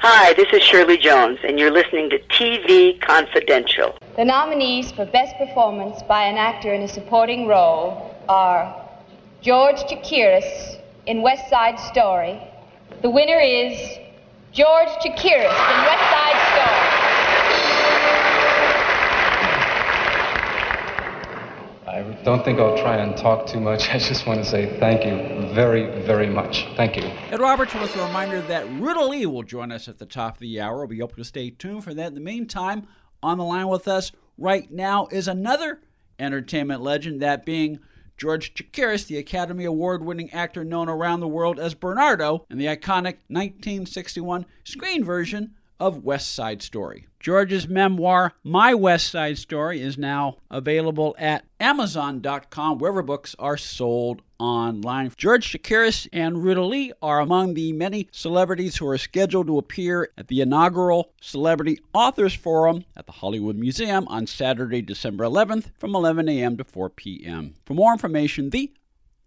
Hi, this is Shirley Jones, and you're listening to TV Confidential. The nominees for Best Performance by an Actor in a Supporting Role are George Chakiris in West Side Story. The winner is George Chakiris in West Side Story. Don't think I'll try and talk too much. I just want to say thank you very, very much. Thank you. Ed Roberts with a reminder that Ruta Lee will join us at the top of the hour. We hope you'll stay tuned for that. In the meantime, on the line with us right now is another entertainment legend, that being George Chakiris, the Academy Award winning actor known around the world as Bernardo in the iconic 1961 screen version of West Side Story. George's memoir, My West Side Story, is now available at Amazon.com, wherever books are sold online. George Chakiris and Ruta Lee are among the many celebrities who are scheduled to appear at the inaugural Celebrity Authors Forum at the Hollywood Museum on Saturday, December 11th from 11 a.m. to 4 p.m. For more information, the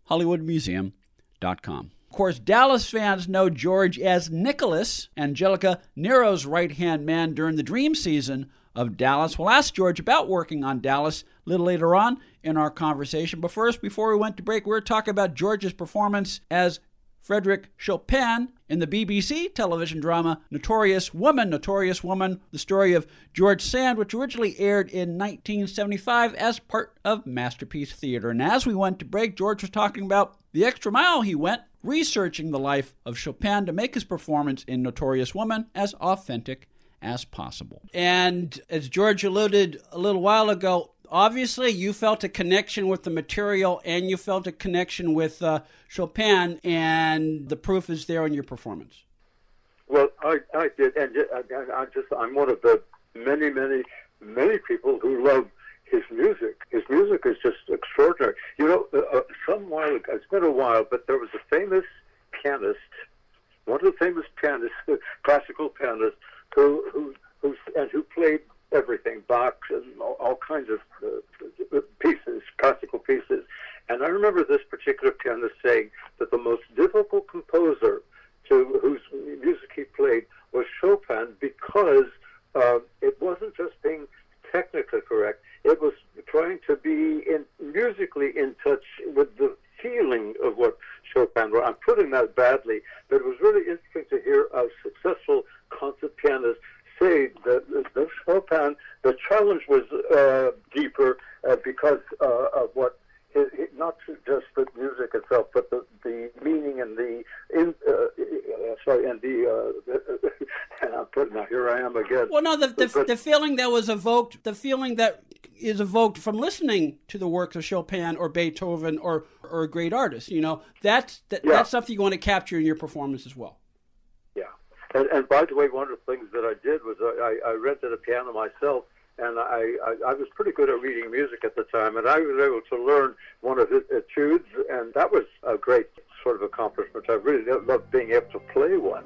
HollywoodMuseum.com. Of course, Dallas fans know George as Nicholas, Angelica Nero's right hand man during the dream season of Dallas. We'll ask George about working on Dallas a little later on in our conversation. But first, before we went to break, we are talking about George's performance as Frederic Chopin in the BBC television drama Notorious Woman, Notorious Woman, the story of George Sand, which originally aired in 1975 as part of Masterpiece Theater. And as we went to break, George was talking about the extra mile he went researching the life of Chopin to make his performance in Notorious Woman as authentic as possible. And as George alluded a little while ago, obviously you felt a connection with the material and you felt a connection with uh, Chopin, and the proof is there in your performance. Well, I, I did, and I, I just I'm one of the many, many, many people who love his music. His music is just extraordinary. You know, uh, uh, some while ago, it's been a while, but there was a famous pianist, one of the famous pianists, classical pianists, who who who and who played everything, Bach and all, all kinds of uh, pieces, classical pieces. And I remember this particular pianist saying that the most difficult composer to whose music he played was Chopin because uh, it wasn't just being technically correct it was trying to be in, musically in touch with the feeling of what Chopin wrote. I'm putting that badly, but it was really interesting to hear a successful concert pianist say that the Chopin, the challenge was uh, deeper uh, because uh, of what not just the music itself, but the, the meaning and the in, uh, uh, sorry, and the, uh, I'm putting now here I am again. Well, no, the the, but, the feeling that was evoked, the feeling that is evoked from listening to the works of Chopin or Beethoven or or a great artist. You know, that's that, yeah. that's something you want to capture in your performance as well. Yeah, and, and by the way, one of the things that I did was I, I rented a piano myself, and I, I I was pretty good at reading music at the time, and I was able to learn one of his etudes, and that was a great sort of accomplishment. I really loved being able to play one.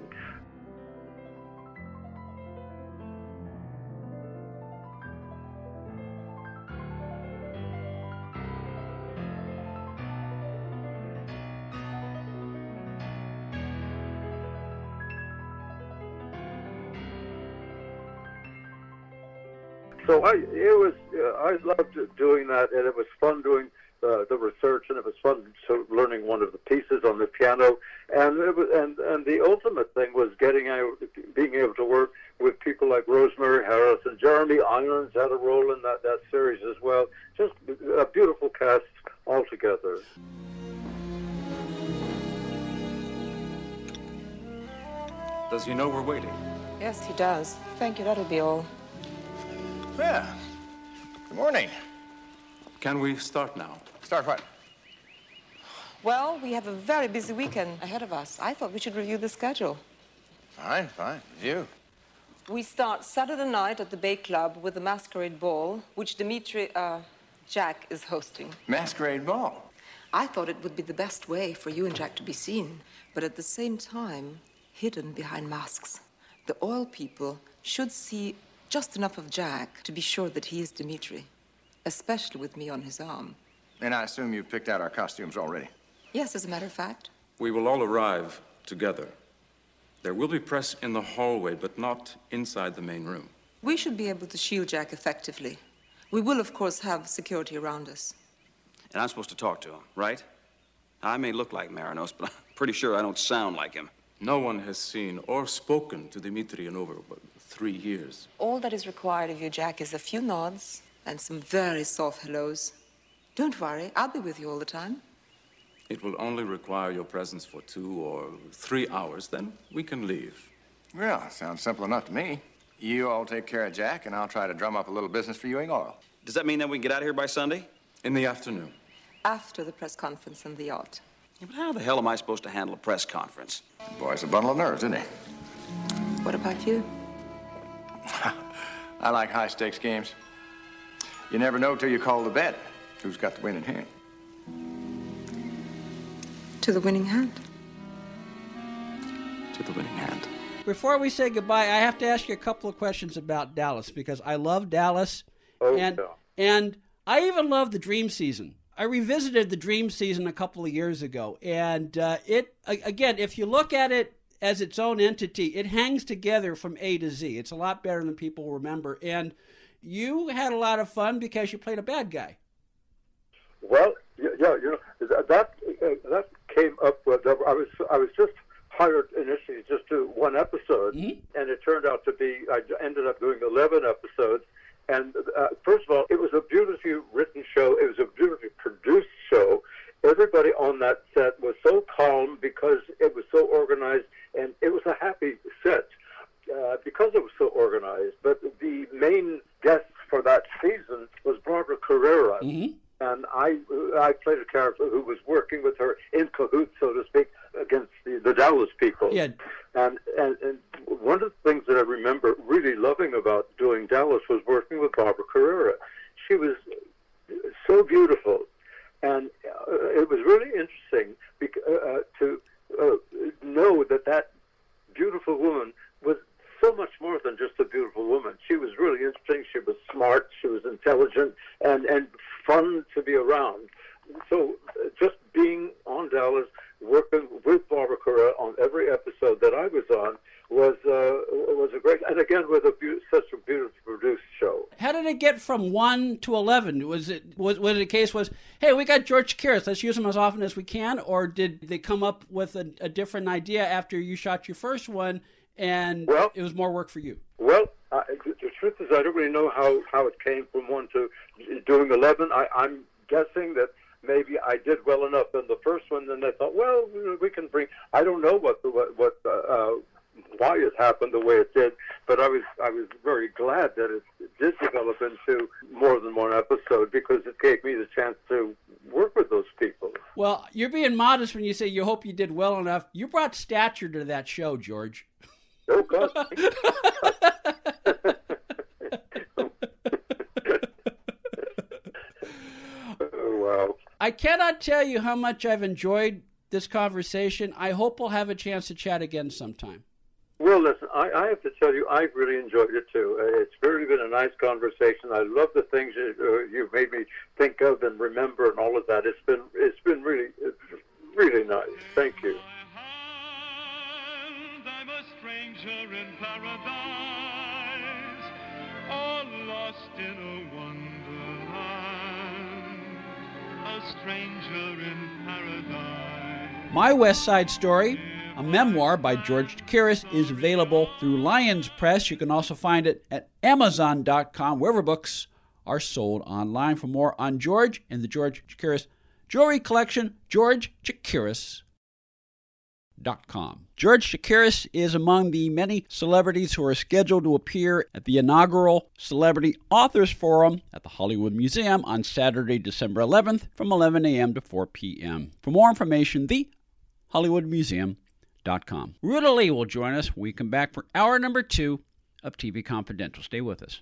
So I it was uh, I loved doing that, and it was fun doing uh, the research, and it was fun to learning one of the pieces on the piano, and it was, and and the ultimate thing was getting out, being able to work with people like Rosemary Harris and Jeremy Irons had a role in that that series as well. Just a beautiful cast altogether. Does he know we're waiting? Yes, he does. Thank you. That'll be all. Yeah. Good morning. Can we start now? Start what? Well, we have a very busy weekend ahead of us. I thought we should review the schedule. Fine, fine. You? We start Saturday night at the Bay Club with the Masquerade Ball, which Dimitri, uh, Jack is hosting. Masquerade Ball? I thought it would be the best way for you and Jack to be seen, but at the same time, hidden behind masks. The oil people should see just enough of Jack to be sure that he is Dimitri, especially with me on his arm. And I assume you've picked out our costumes already. Yes, as a matter of fact. We will all arrive together. There will be press in the hallway, but not inside the main room. We should be able to shield Jack effectively. We will, of course, have security around us. And I'm supposed to talk to him, right? I may look like Marinos, but I'm pretty sure I don't sound like him. No one has seen or spoken to Dimitri in over what, three years. All that is required of you, Jack, is a few nods and some very soft hellos. Don't worry, I'll be with you all the time. It will only require your presence for two or three hours, then we can leave. Well, sounds simple enough to me. You all take care of Jack, and I'll try to drum up a little business for you Ewing Oil. Does that mean that we can get out of here by Sunday? In the afternoon. After the press conference and the yacht. Yeah, but how the hell am I supposed to handle a press conference? The boy's a bundle of nerves, isn't he? What about you? I like high stakes games. You never know till you call the bet who's got the winning hand. To the winning hand. To the winning hand. Before we say goodbye, I have to ask you a couple of questions about Dallas because I love Dallas, Oh, and yeah. and I even love the Dream Season. I revisited the Dream Season a couple of years ago, and uh, it again, if you look at it as its own entity, it hangs together from A to Z. It's a lot better than people remember, and you had a lot of fun because you played a bad guy. Well, yeah, you know that that, uh, that came up with. I was I was just hired initially just to one episode, and it turned out to be. I ended up doing eleven episodes. And uh, first of all, it was a beautifully written show. It was a beautifully produced show. Everybody on that set was so calm because it was so organized, and it was a happy set uh, because it was so organized. But the main guest for that season was Barbara Carrera, and I I played a character who was working with her in cahoots, so to speak, against the, the Dallas people. Yeah. And, and and one of the things that I remember really loving about doing Dallas was working with Barbara Carrera. She was so beautiful, and uh, it was really interesting bec- uh, uh, to uh, know that that beautiful woman was so much more than just a beautiful woman. She was really interesting. She was smart. She was intelligent and and fun to be around. So uh, just being on Dallas, working with Barbara Carrera on every episode that I was on was uh, was a great and again with a beau- such a beautifully produced show. How did it get from one to eleven? Was it was was it a case was hey we got George Chakiris let's use him as often as we can, or did they come up with a, a different idea after you shot your first one and Well- it was more work for you? Well, uh, the truth is, I don't really know how, how it came from one to doing 11. I, I'm guessing that maybe I did well enough in the first one, and they thought, well, we can bring. I don't know what the what, what uh, uh, why it happened the way it did, but I was I was very glad that it did develop into more than one episode because it gave me the chance to work with those people. Well, you're being modest when you say you hope you did well enough. You brought stature to that show, George. Oh God. oh, wow. I cannot tell you how much I've enjoyed this conversation. I hope we'll have a chance to chat again sometime. Well, listen, I, I have to tell you, I've really enjoyed it too. Uh, It's really been a nice conversation. I love the things you, uh, you've made me think of and remember and all of that. It's been it's been really it's really nice. Thank you. I'm a stranger in paradise, all lost in a wonderland. A stranger in paradise. My West Side Story, a memoir by George Chakiris, is available through Lyons Press. You can also find it at Amazon.com, wherever books are sold online. For more on George and the George Chakiris Jewelry Collection, GeorgeChakiris.com. George Chakiris is among the many celebrities who are scheduled to appear at the inaugural Celebrity Authors Forum at the Hollywood Museum on Saturday, December 11th from 11 a.m. to 4 p.m. For more information, the hollywoodmuseum.com. Ruta Lee will join us when we come back for hour number two of TV Confidential. Stay with us.